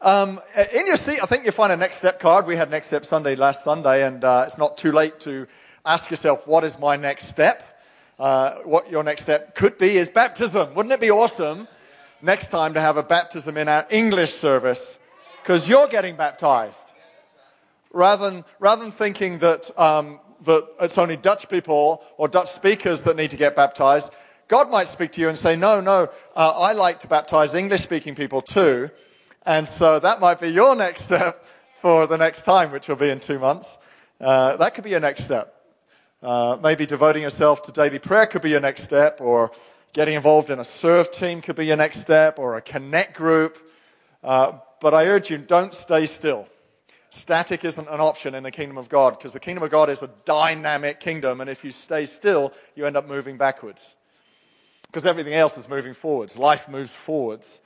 Um, in your seat, I think you'll find a next step card. We had next step Sunday last Sunday, and uh, it's not too late to ask yourself, what is my next step? Uh, what your next step could be is baptism. Wouldn't it be awesome next time to have a baptism in our English service? Because you're getting baptized. Rather than, rather than thinking that, um, that it's only Dutch people or Dutch speakers that need to get baptized, God might speak to you and say, no, no, uh, I like to baptize English speaking people too. And so that might be your next step for the next time, which will be in two months. Uh, that could be your next step. Uh, maybe devoting yourself to daily prayer could be your next step, or getting involved in a serve team could be your next step, or a connect group. Uh, but I urge you, don't stay still. Static isn't an option in the kingdom of God, because the kingdom of God is a dynamic kingdom, and if you stay still, you end up moving backwards. Because everything else is moving forwards. Life moves forwards.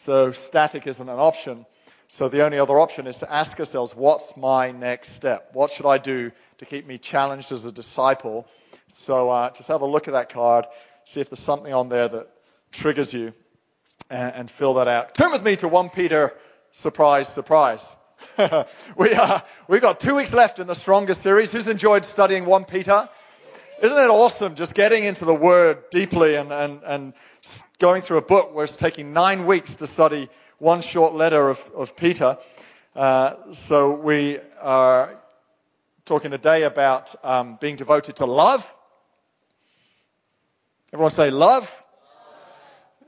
So static isn't an option. So the only other option is to ask ourselves, what's my next step? What should I do to keep me challenged as a disciple? So uh, just have a look at that card, see if there's something on there that triggers you, and, and fill that out. Turn with me to 1 Peter, surprise, surprise. we, uh, we've got two weeks left in the Stronger series. Who's enjoyed studying 1 Peter? Isn't it awesome just getting into the Word deeply and, and, and going through a book where it's taking nine weeks to study one short letter of, of Peter. Uh, so we are talking today about um, being devoted to love. Everyone say love.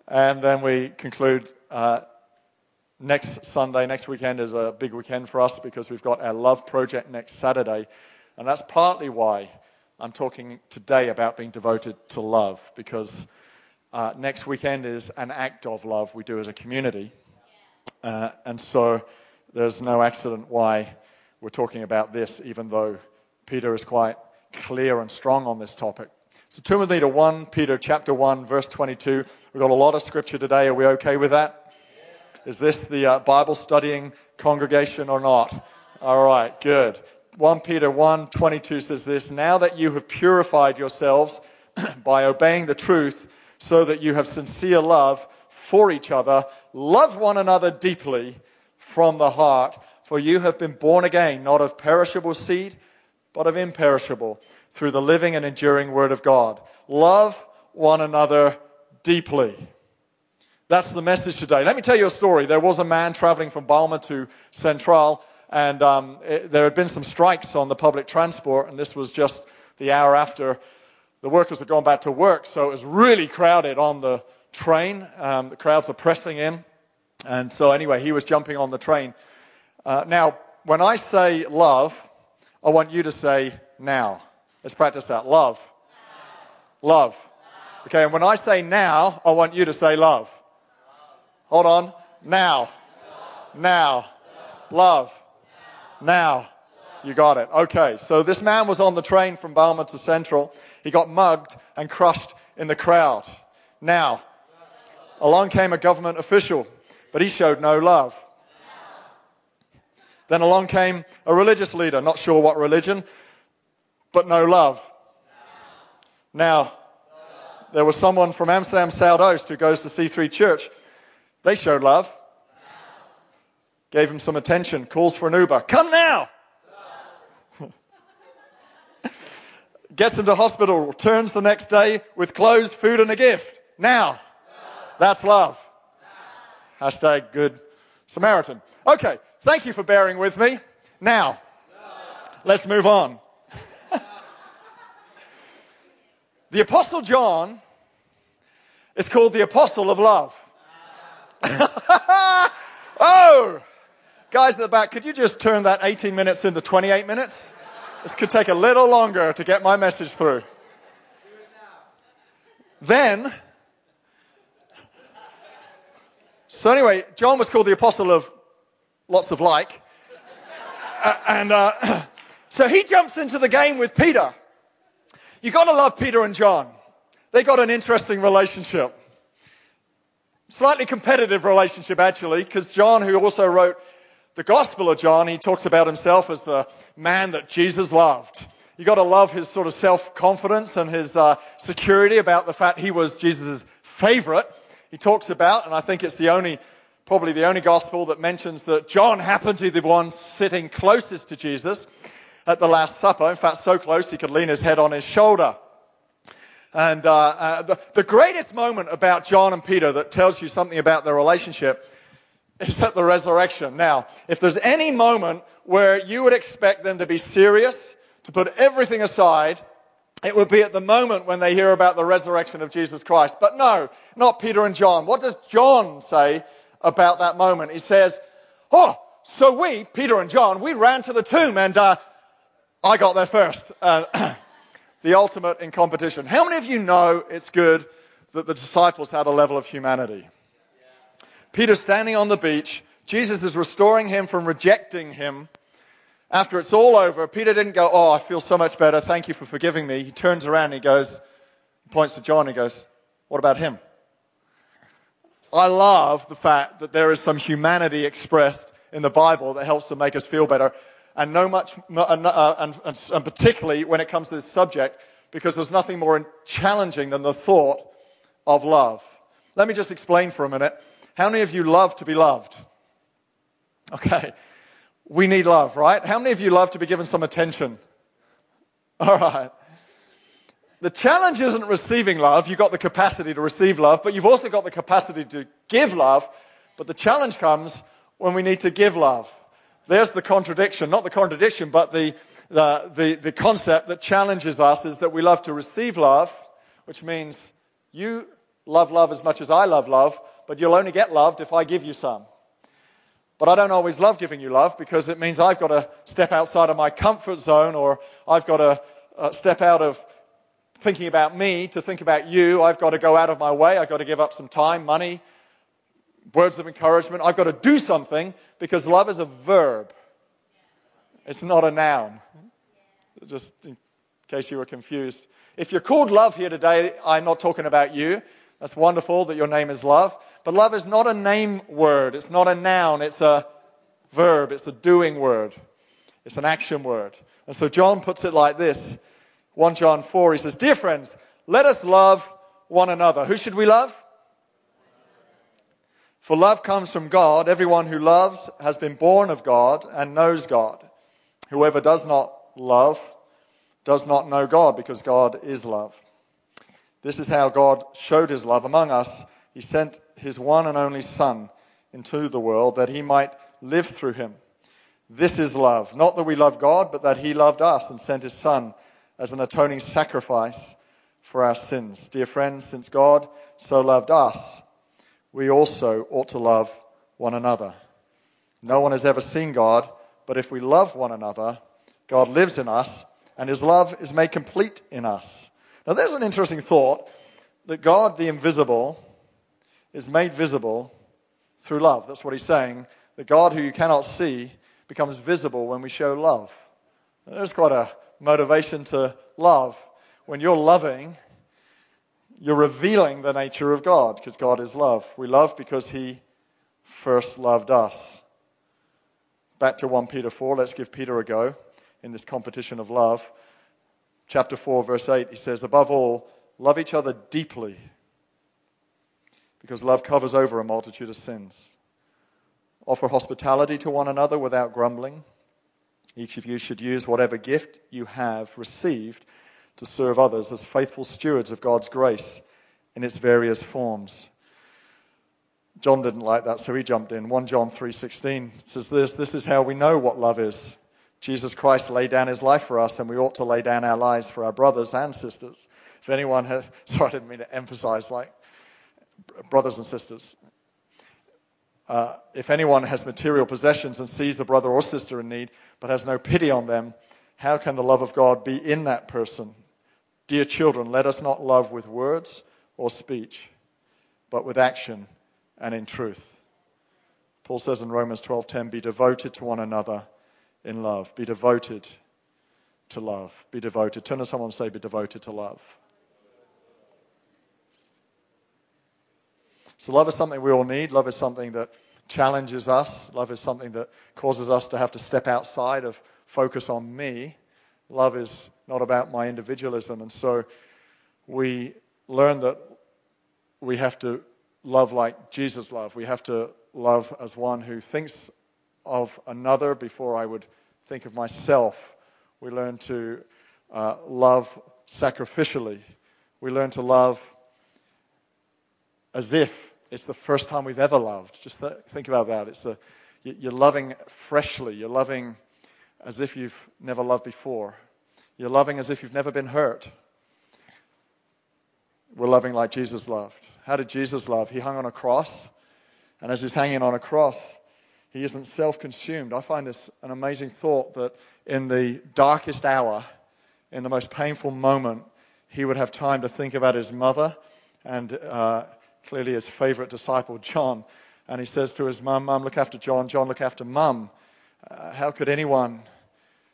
And then we conclude uh, next Sunday, next weekend is a big weekend for us because we've got our love project next Saturday. And that's partly why I'm talking today about being devoted to love because uh, next weekend is an act of love we do as a community. Uh, and so there's no accident why we're talking about this, even though Peter is quite clear and strong on this topic. So turn with me to 1 Peter chapter 1, verse 22. We've got a lot of scripture today. Are we okay with that? Is this the uh, Bible studying congregation or not? All right, good. 1 Peter 1 22 says this Now that you have purified yourselves by obeying the truth, so that you have sincere love for each other. Love one another deeply from the heart, for you have been born again, not of perishable seed, but of imperishable, through the living and enduring word of God. Love one another deeply. That's the message today. Let me tell you a story. There was a man traveling from Bijlmer to Central, and um, it, there had been some strikes on the public transport, and this was just the hour after the workers had gone back to work, so it was really crowded on the train. Um, the crowds are pressing in. And so, anyway, he was jumping on the train. Uh, now, when I say love, I want you to say now. Let's practice that. Love. Love. Okay, and when I say now, I want you to say love. Hold on. Now. Now. Love. Now. You got it. Okay, so this man was on the train from Bijlmer to Central. He got mugged and crushed in the crowd. Now, along came a government official, but he showed no love. Then along came a religious leader, not sure what religion, but no love. Now, there was someone from Amsterdam Zuidoost who goes to C3 Church. They showed love. Gave him some attention, calls for an Uber. Come now! gets him to hospital, returns the next day with clothes, food, and a gift. Now, that's love. Hashtag good Samaritan. Okay, thank you for bearing with me. Now, let's move on. the Apostle John is called the Apostle of Love. oh! Guys in the back, could you just turn that 18 minutes into 28 minutes? This could take a little longer to get my message through. Then, So, anyway, John was called the apostle of lots of like. uh, and uh, so he jumps into the game with Peter. You've got to love Peter and John. They got an interesting relationship. Slightly competitive relationship, actually, because John, who also wrote the Gospel of John, he talks about himself as the man that Jesus loved. You got to love his sort of self confidence and his uh, security about the fact he was Jesus' favorite. He talks about, and I think it's the only, probably the only gospel that mentions that John happened to be the one sitting closest to Jesus at the Last Supper. In fact, so close he could lean his head on his shoulder. And uh, uh, the, the greatest moment about John and Peter that tells you something about their relationship is at the resurrection. Now, if there's any moment where you would expect them to be serious, to put everything aside, it would be at the moment when they hear about the resurrection of Jesus Christ. But no, not Peter and John. What does John say about that moment? He says, Oh, so we, Peter and John, we ran to the tomb and uh, I got there first. Uh, the ultimate in competition. How many of you know it's good that the disciples had a level of humanity? Peter standing on the beach, Jesus is restoring him from rejecting him. After it's all over, Peter didn't go, Oh, I feel so much better. Thank you for forgiving me. He turns around and he goes, points to John and he goes, What about him? I love the fact that there is some humanity expressed in the Bible that helps to make us feel better. And no much, uh, and, and, and particularly when it comes to this subject, because there's nothing more challenging than the thought of love. Let me just explain for a minute. How many of you love to be loved? Okay. We need love, right? How many of you love to be given some attention? All right. The challenge isn't receiving love. You've got the capacity to receive love, but you've also got the capacity to give love. But the challenge comes when we need to give love. There's the contradiction, not the contradiction, but the, the, the, the concept that challenges us is that we love to receive love, which means you love love as much as I love love, but you'll only get loved if I give you some. But I don't always love giving you love because it means I've got to step outside of my comfort zone or I've got to uh, step out of thinking about me to think about you. I've got to go out of my way. I've got to give up some time, money, words of encouragement. I've got to do something because love is a verb, it's not a noun. Just in case you were confused. If you're called love here today, I'm not talking about you. That's wonderful that your name is love. But love is not a name word, it's not a noun, it's a verb, it's a doing word, it's an action word. And so John puts it like this 1 John 4, he says, Dear friends, let us love one another. Who should we love? For love comes from God. Everyone who loves has been born of God and knows God. Whoever does not love does not know God because God is love. This is how God showed his love among us. He sent his one and only Son into the world that he might live through him. This is love. Not that we love God, but that he loved us and sent his Son as an atoning sacrifice for our sins. Dear friends, since God so loved us, we also ought to love one another. No one has ever seen God, but if we love one another, God lives in us, and his love is made complete in us. Now, there's an interesting thought that God, the invisible, is made visible through love. That's what he's saying. The God, who you cannot see, becomes visible when we show love. There's quite a motivation to love. When you're loving, you're revealing the nature of God because God is love. We love because he first loved us. Back to 1 Peter 4, let's give Peter a go in this competition of love chapter 4, verse 8, he says, Above all, love each other deeply, because love covers over a multitude of sins. Offer hospitality to one another without grumbling. Each of you should use whatever gift you have received to serve others as faithful stewards of God's grace in its various forms. John didn't like that, so he jumped in. 1 John 3:16 says this, this is how we know what love is. Jesus Christ laid down his life for us, and we ought to lay down our lives for our brothers and sisters. If anyone has, sorry, I didn't mean to emphasize like brothers and sisters. Uh, if anyone has material possessions and sees a brother or sister in need, but has no pity on them, how can the love of God be in that person? Dear children, let us not love with words or speech, but with action and in truth. Paul says in Romans 12:10, "Be devoted to one another in love. Be devoted to love. Be devoted." Turn to someone and say, "Be devoted to love." So love is something we all need. Love is something that challenges us. Love is something that causes us to have to step outside of focus on me. Love is not about my individualism. And so we learn that we have to love like Jesus loved. We have to love as one who thinks of another before I would think of myself. We learn to uh, love sacrificially. We learn to love as if it's the first time we've ever loved. Just th- think about that. It's you're loving freshly. You're loving as if you've never loved before. You're loving as if you've never been hurt. We're loving like Jesus loved. How did Jesus love? He hung on a cross. And as he's hanging on a cross, he isn't self consumed. I find this an amazing thought that in the darkest hour, in the most painful moment, he would have time to think about his mother and uh, clearly his favorite disciple, John. And he says to his mum, Mum, look after John. John, look after mum. Uh, how could anyone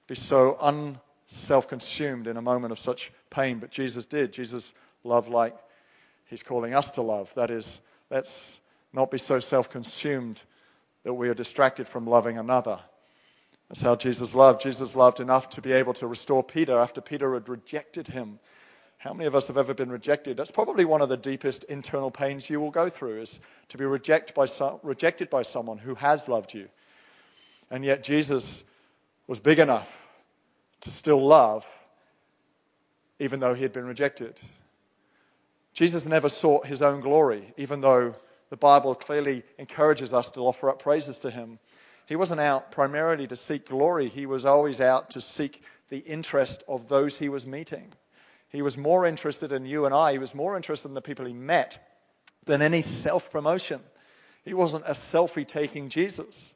be so unself consumed in a moment of such pain? But Jesus did. Jesus loved like he's calling us to love. That is, let's not be so self consumed that we are distracted from loving another. That's how Jesus loved. Jesus loved enough to be able to restore Peter after Peter had rejected him. How many of us have ever been rejected? That's probably one of the deepest internal pains you will go through is to be rejected by, some, rejected by someone who has loved you. And yet Jesus was big enough to still love even though he had been rejected. Jesus never sought his own glory, even though the Bible clearly encourages us to offer up praises to him. He wasn't out primarily to seek glory, he was always out to seek the interest of those he was meeting. He was more interested in you and I, he was more interested in the people he met than any self promotion. He wasn't a selfie taking Jesus.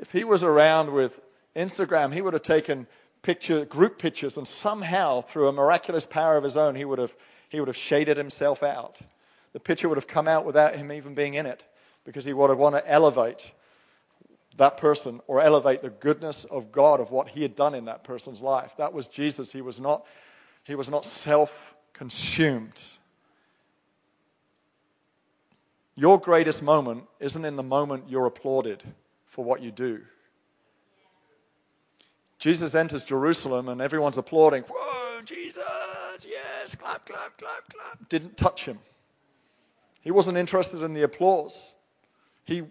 If he was around with Instagram, he would have taken picture, group pictures, and somehow, through a miraculous power of his own, he would have, he would have shaded himself out the picture would have come out without him even being in it because he would have wanted to elevate that person or elevate the goodness of God of what he had done in that person's life. That was Jesus. He was not, he was not self consumed. Your greatest moment isn't in the moment you're applauded for what you do. Jesus enters Jerusalem and everyone's applauding. Whoa, Jesus, yes, clap, clap, clap, clap. Didn't touch him. He wasn't interested in the applause. He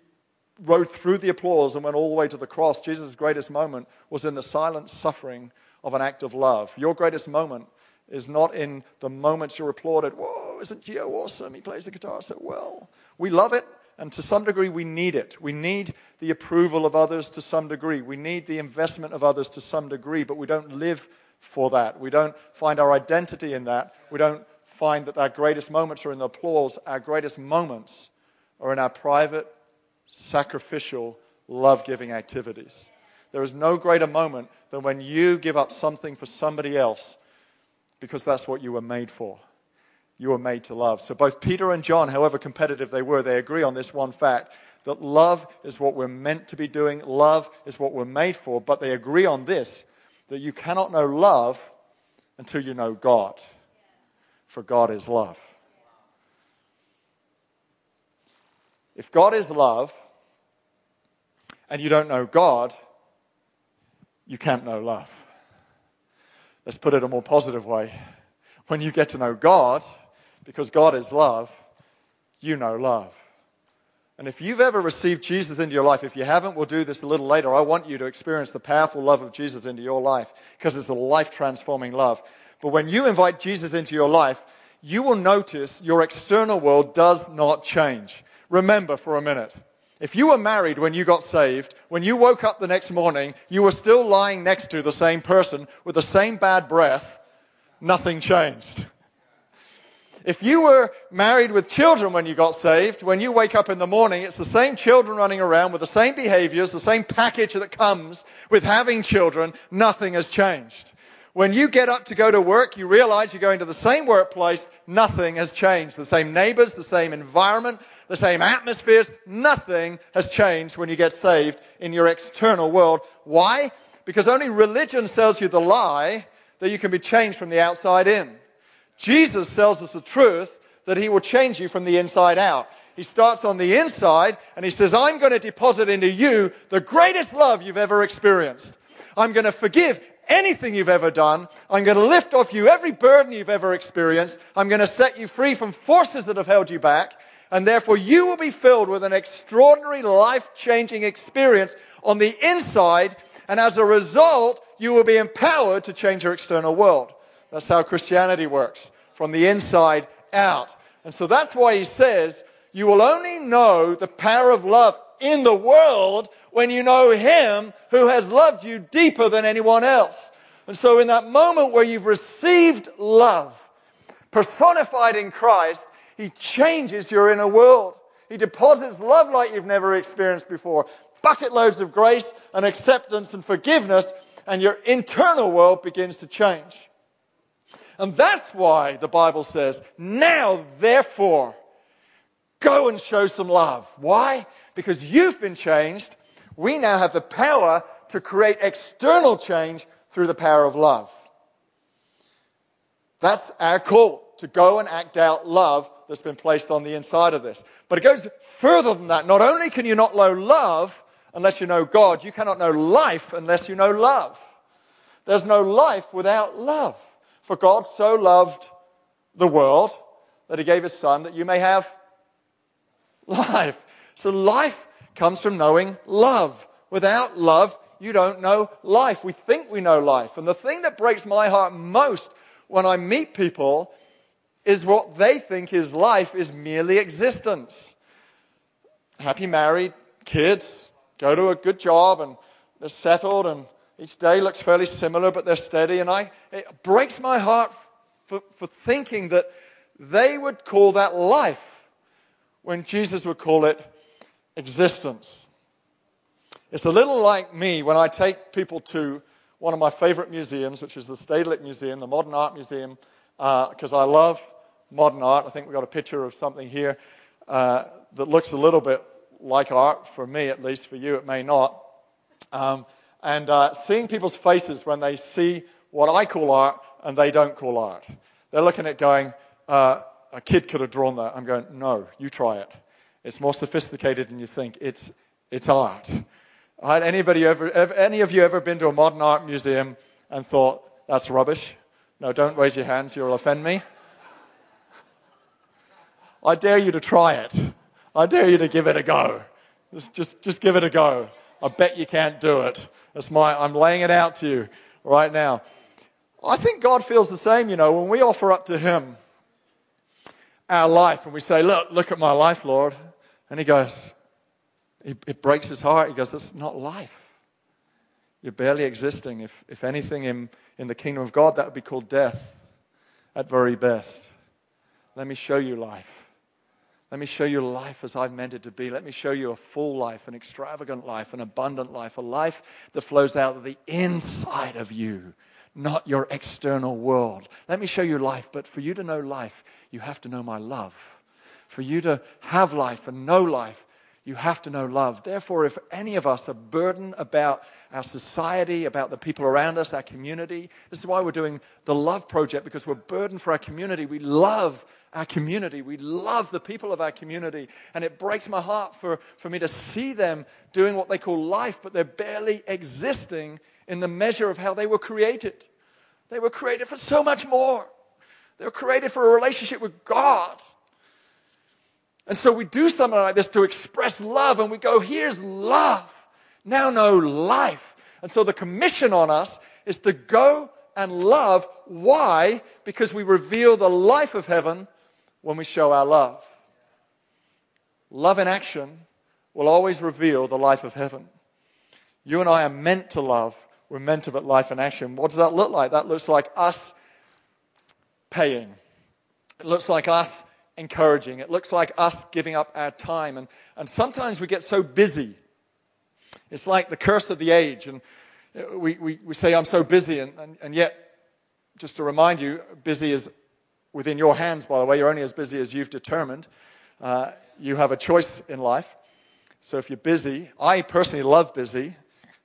rode through the applause and went all the way to the cross. Jesus' greatest moment was in the silent suffering of an act of love. Your greatest moment is not in the moments you're applauded. Whoa, isn't Gio awesome? He plays the guitar so well. We love it, and to some degree, we need it. We need the approval of others to some degree. We need the investment of others to some degree, but we don't live for that. We don't find our identity in that. We don't find that our greatest moments are in the applause, our greatest moments are in our private, sacrificial, love giving activities. There is no greater moment than when you give up something for somebody else because that's what you were made for. You were made to love. So both Peter and John, however competitive they were, they agree on this one fact that love is what we're meant to be doing, love is what we're made for, but they agree on this that you cannot know love until you know God for God is love. If God is love and you don't know God, you can't know love. Let's put it a more positive way. When you get to know God, because God is love, you know love. And if you've ever received Jesus into your life, if you haven't, we'll do this a little later. I want you to experience the powerful love of Jesus into your life because it's a life transforming love. But when you invite Jesus into your life, you will notice your external world does not change. Remember for a minute. If you were married when you got saved, when you woke up the next morning, you were still lying next to the same person with the same bad breath, nothing changed. If you were married with children when you got saved, when you wake up in the morning, it's the same children running around with the same behaviors, the same package that comes with having children, nothing has changed. When you get up to go to work, you realize you're going to the same workplace, nothing has changed. The same neighbors, the same environment, the same atmospheres. Nothing has changed when you get saved in your external world. Why? Because only religion sells you the lie that you can be changed from the outside in. Jesus sells us the truth that he will change you from the inside out. He starts on the inside and he says, I'm going to deposit into you the greatest love you've ever experienced. I'm going to forgive anything you've ever done. I'm going to lift off you every burden you've ever experienced. I'm going to set you free from forces that have held you back. And therefore you will be filled with an extraordinary life changing experience on the inside. And as a result, you will be empowered to change your external world. That's how Christianity works from the inside out. And so that's why he says, you will only know the power of love in the world when you know Him who has loved you deeper than anyone else. And so, in that moment where you've received love, personified in Christ, He changes your inner world. He deposits love like you've never experienced before. Bucket loads of grace and acceptance and forgiveness, and your internal world begins to change. And that's why the Bible says, now therefore, Go and show some love. Why? Because you've been changed. We now have the power to create external change through the power of love. That's our call to go and act out love that's been placed on the inside of this. But it goes further than that. Not only can you not know love unless you know God, you cannot know life unless you know love. There's no life without love. For God so loved the world that he gave his son that you may have life. So life comes from knowing love. Without love, you don't know life. We think we know life. And the thing that breaks my heart most when I meet people is what they think is life is merely existence. Happy married, kids, go to a good job and they're settled and each day looks fairly similar, but they're steady. And I, it breaks my heart for, for thinking that they would call that life when Jesus would call it existence. It's a little like me when I take people to one of my favorite museums, which is the Stedelijk Museum, the Modern Art Museum, because uh, I love modern art. I think we've got a picture of something here uh, that looks a little bit like art, for me at least, for you it may not. Um, and uh, seeing people's faces when they see what I call art and they don't call art. They're looking at going, uh, a kid could have drawn that. I'm going, no, you try it. It's more sophisticated than you think. It's, it's art. Right, anybody ever, ever, any of you ever been to a modern art museum and thought, that's rubbish? No, don't raise your hands, you'll offend me. I dare you to try it. I dare you to give it a go. Just, just, just give it a go. I bet you can't do it. That's my, I'm laying it out to you right now. I think God feels the same, you know, when we offer up to Him our life and we say, Look, look at my life, Lord. And he goes, It breaks his heart. He goes, That's not life. You're barely existing. If, if anything, in, in the kingdom of God, that would be called death at very best. Let me show you life. Let me show you life as I've meant it to be. Let me show you a full life, an extravagant life, an abundant life, a life that flows out of the inside of you, not your external world. Let me show you life, but for you to know life, you have to know my love. For you to have life and know life, you have to know love. Therefore, if any of us are burdened about our society, about the people around us, our community, this is why we're doing the Love Project, because we're burdened for our community. We love our community. We love the people of our community. And it breaks my heart for, for me to see them doing what they call life, but they're barely existing in the measure of how they were created. They were created for so much more. They were created for a relationship with God. And so we do something like this to express love, and we go, here's love. Now know life. And so the commission on us is to go and love. Why? Because we reveal the life of heaven when we show our love. Love in action will always reveal the life of heaven. You and I are meant to love. We're meant to put life in action. What does that look like? That looks like us paying. It looks like us encouraging. It looks like us giving up our time. And, and sometimes we get so busy. It's like the curse of the age. And we, we, we say, I'm so busy. And, and, and yet, just to remind you, busy is within your hands, by the way. You're only as busy as you've determined. Uh, you have a choice in life. So if you're busy, I personally love busy,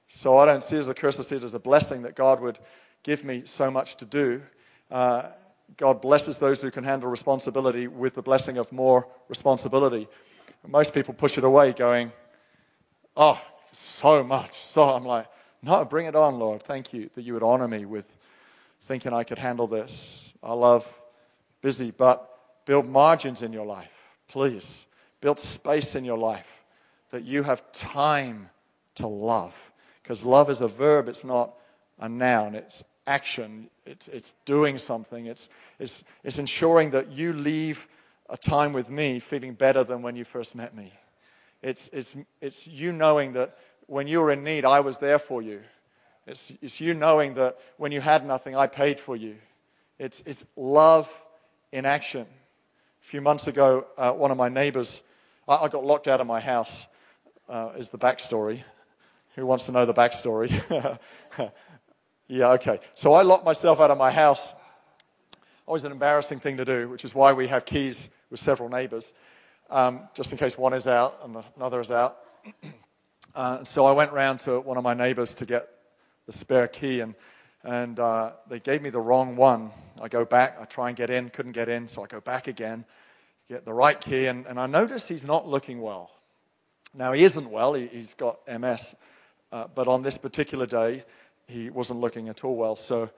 so I don't see it as a curse, I see it as a blessing that God would give me so much to do. Uh, God blesses those who can handle responsibility with the blessing of more responsibility. Most people push it away, going, Oh, so much. So I'm like, No, bring it on, Lord. Thank you that you would honor me with thinking I could handle this. I love busy, but build margins in your life, please. Build space in your life that you have time to love. Because love is a verb, it's not a noun, it's action, it's, it's doing something, it's, it's, it's ensuring that you leave a time with me feeling better than when you first met me. It's, it's, it's you knowing that when you were in need, I was there for you. It's, it's you knowing that when you had nothing, I paid for you. It's, it's love in action. A few months ago, uh, one of my neighbors, I, I, got locked out of my house, uh, is the backstory. Who wants to know the backstory? yeah, okay. So I locked myself out of my house. Always an embarrassing thing to do, which is why we have keys with several neighbors, um, just in case one is out and another is out. uh, so I went round to one of my neighbors to get the spare key, and, and uh, they gave me the wrong one. I go back, I try and get in, couldn't get in, so I go back again, get the right key, and, and I notice he's not looking well. Now, he isn't well, he, has got MS, uh, but on this particular day, he wasn't looking at all well. So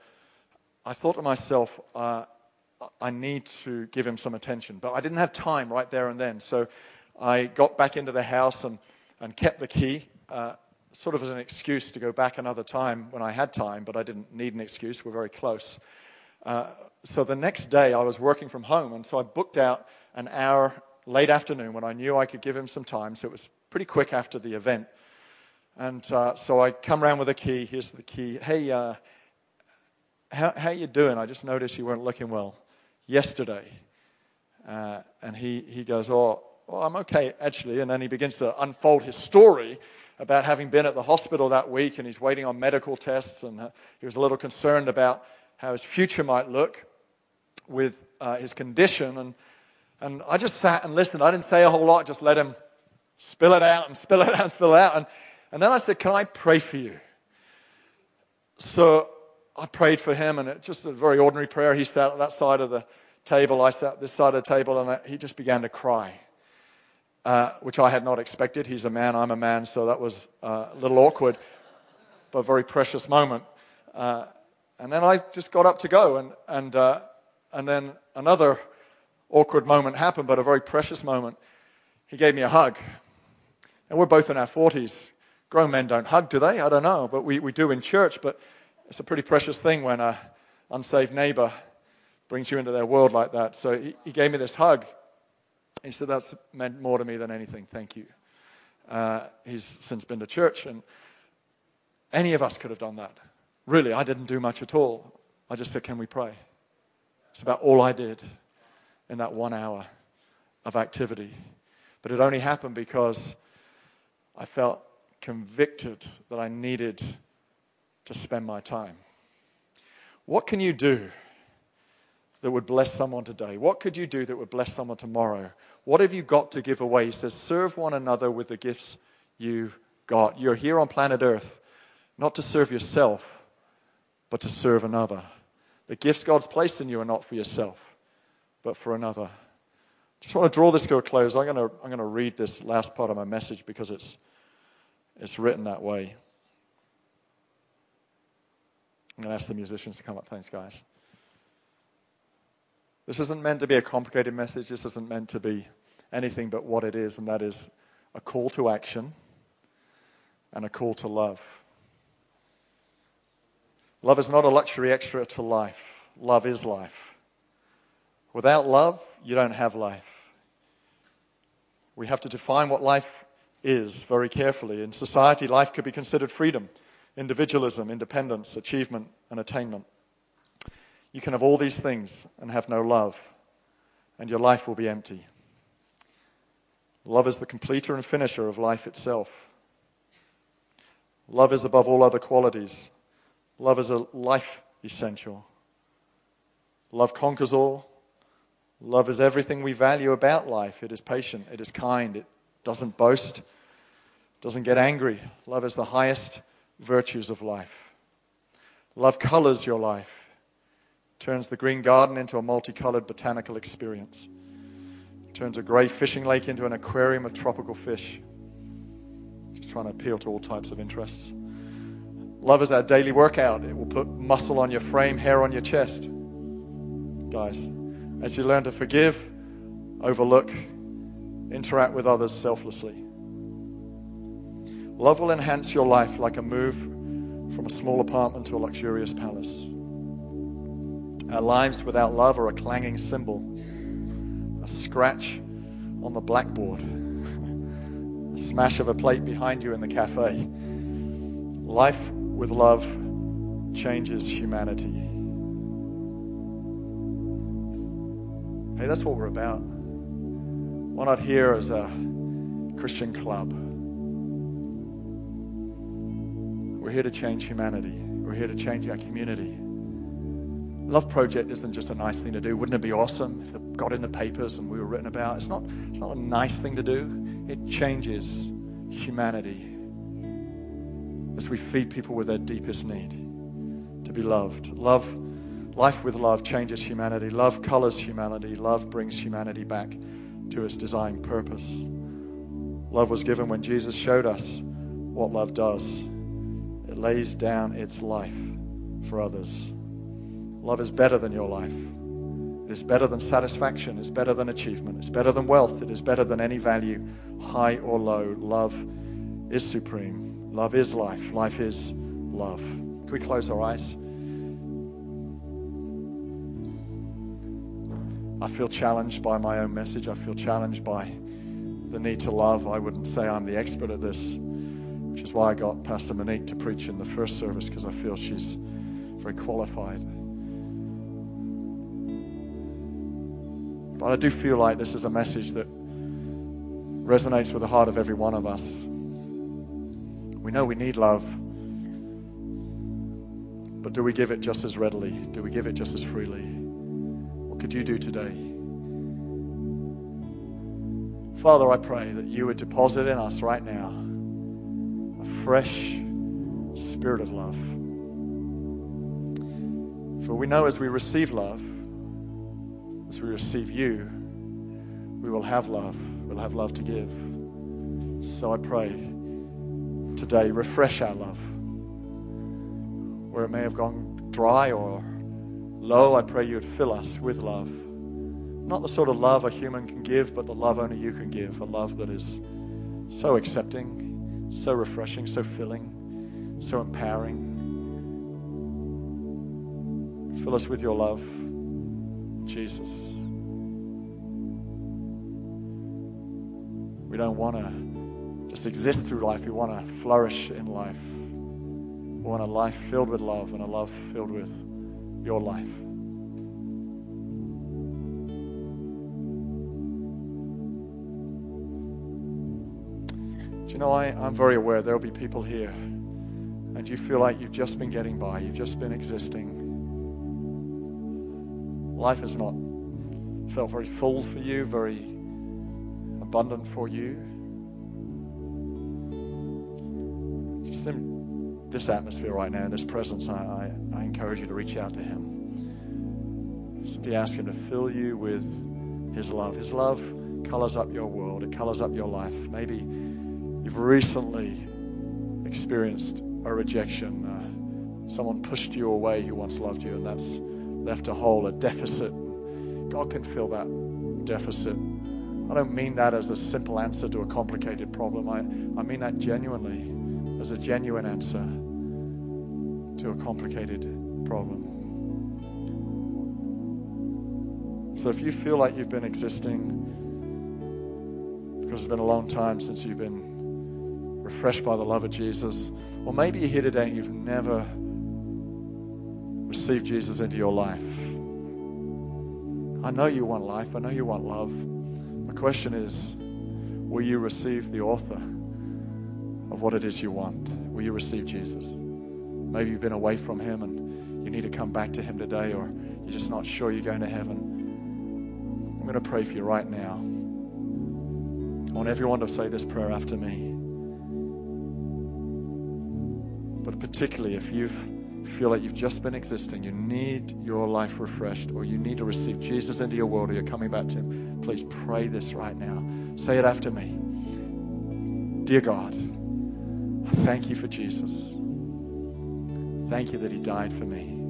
I thought to myself, uh, I need to give him some attention. But I didn't have time right there and then. So I got back into the house and, and kept the key, uh, sort of as an excuse to go back another time when I had time, but I didn't need an excuse. We're very close. Uh, so the next day I was working from home, and so I booked out an hour late afternoon when I knew I could give him some time. So it was pretty quick after the event. And uh, so I come around with a key. Here's the key. Hey, uh, how, how you doing? I just noticed you weren't looking well yesterday. Uh, and he, he goes, oh, well, I'm okay, actually. And then he begins to unfold his story about having been at the hospital that week and he's waiting on medical tests. And uh, he was a little concerned about how his future might look with uh, his condition. And, and I just sat and listened. I didn't say a whole lot, just let him spill it out and spill it out and spill it out. And, and then I said, Can I pray for you? So I prayed for him, and it just a very ordinary prayer. He sat at that side of the table, I sat this side of the table, and he just began to cry, uh, which I had not expected. He's a man, I'm a man, so that was uh, a little awkward, but a very precious moment. Uh, and then I just got up to go, and, and, uh, and then another awkward moment happened, but a very precious moment. He gave me a hug. And we're both in our 40s. Grown men don't hug, do they? I don't know, but we, we do in church. But it's a pretty precious thing when an unsaved neighbor brings you into their world like that. So he, he gave me this hug. He said, That's meant more to me than anything. Thank you. Uh, he's since been to church, and any of us could have done that. Really, I didn't do much at all. I just said, Can we pray? It's about all I did in that one hour of activity. But it only happened because I felt convicted that I needed to spend my time. What can you do that would bless someone today? What could you do that would bless someone tomorrow? What have you got to give away? He says, serve one another with the gifts you've got. You're here on planet Earth not to serve yourself, but to serve another. The gifts God's placed in you are not for yourself, but for another. Just want to draw this to a close. I'm going to, I'm going to read this last part of my message because it's, it's written that way. I'm going to ask the musicians to come up. Thanks, guys. This isn't meant to be a complicated message. This isn't meant to be anything but what it is, and that is a call to action and a call to love. Love is not a luxury extra to life, love is life. Without love, you don't have life. We have to define what life is very carefully. In society, life could be considered freedom individualism, independence, achievement, and attainment. You can have all these things and have no love, and your life will be empty. Love is the completer and finisher of life itself. Love is above all other qualities. Love is a life essential. Love conquers all. Love is everything we value about life. It is patient, it is kind, it doesn't boast, doesn't get angry. Love is the highest virtues of life. Love colors your life, turns the green garden into a multicolored botanical experience, turns a gray fishing lake into an aquarium of tropical fish. Just trying to appeal to all types of interests. Love is our daily workout. It will put muscle on your frame, hair on your chest. Guys, as you learn to forgive, overlook, interact with others selflessly. Love will enhance your life like a move from a small apartment to a luxurious palace. Our lives without love are a clanging cymbal, a scratch on the blackboard, a smash of a plate behind you in the cafe. Life with love changes humanity. Hey, that's what we're about. Why not here as a Christian club? We're here to change humanity. We're here to change our community. Love Project isn't just a nice thing to do. Wouldn't it be awesome if it got in the papers and we were written about? It's not, it's not a nice thing to do. It changes humanity as we feed people with their deepest need to be loved. Love Life with love changes humanity. Love colors humanity. Love brings humanity back to its design purpose. Love was given when Jesus showed us what love does it lays down its life for others. Love is better than your life. It is better than satisfaction. It's better than achievement. It's better than wealth. It is better than any value, high or low. Love is supreme. Love is life. Life is love. Can we close our eyes? I feel challenged by my own message. I feel challenged by the need to love. I wouldn't say I'm the expert at this, which is why I got Pastor Monique to preach in the first service because I feel she's very qualified. But I do feel like this is a message that resonates with the heart of every one of us. We know we need love, but do we give it just as readily? Do we give it just as freely? What could you do today? Father, I pray that you would deposit in us right now a fresh spirit of love. For we know as we receive love, as we receive you, we will have love. We'll have love to give. So I pray today, refresh our love. Where it may have gone dry or Lo, I pray you would fill us with love. Not the sort of love a human can give, but the love only you can give. A love that is so accepting, so refreshing, so filling, so empowering. Fill us with your love, Jesus. We don't want to just exist through life, we want to flourish in life. We want a life filled with love and a love filled with your life. Do you know, I, I'm very aware there will be people here and you feel like you've just been getting by, you've just been existing. Life has not felt very full for you, very abundant for you. In this atmosphere right now, in this presence, I, I, I encourage you to reach out to Him. Simply ask Him to fill you with His love. His love colors up your world, it colors up your life. Maybe you've recently experienced a rejection. Uh, someone pushed you away who once loved you, and that's left a hole, a deficit. God can fill that deficit. I don't mean that as a simple answer to a complicated problem. I, I mean that genuinely as a genuine answer to a complicated problem. So if you feel like you've been existing because it's been a long time since you've been refreshed by the love of Jesus, or maybe you're here today and you've never received Jesus into your life. I know you want life, I know you want love. My question is will you receive the author of what it is you want? Will you receive Jesus? Maybe you've been away from Him and you need to come back to Him today, or you're just not sure you're going to heaven. I'm going to pray for you right now. I want everyone to say this prayer after me. But particularly if you feel like you've just been existing, you need your life refreshed, or you need to receive Jesus into your world, or you're coming back to Him, please pray this right now. Say it after me. Dear God, I thank you for Jesus. Thank you that He died for me.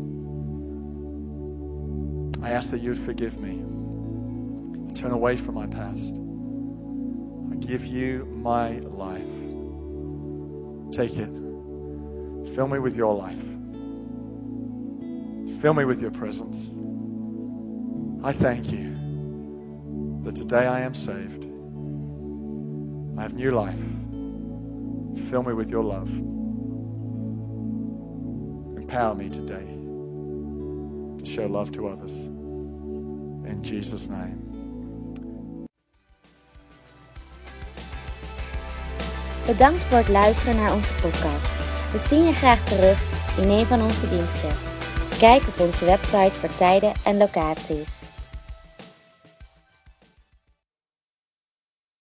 I ask that you would forgive me. Turn away from my past. I give you my life. Take it. Fill me with your life. Fill me with your presence. I thank you that today I am saved. I have new life. Fill me with your love. Empower me today to show love to others. In Jesus' name. Bedankt voor het luisteren naar onze podcast. We zien je graag terug in een van onze diensten. Kijk op onze website voor tijden en locaties.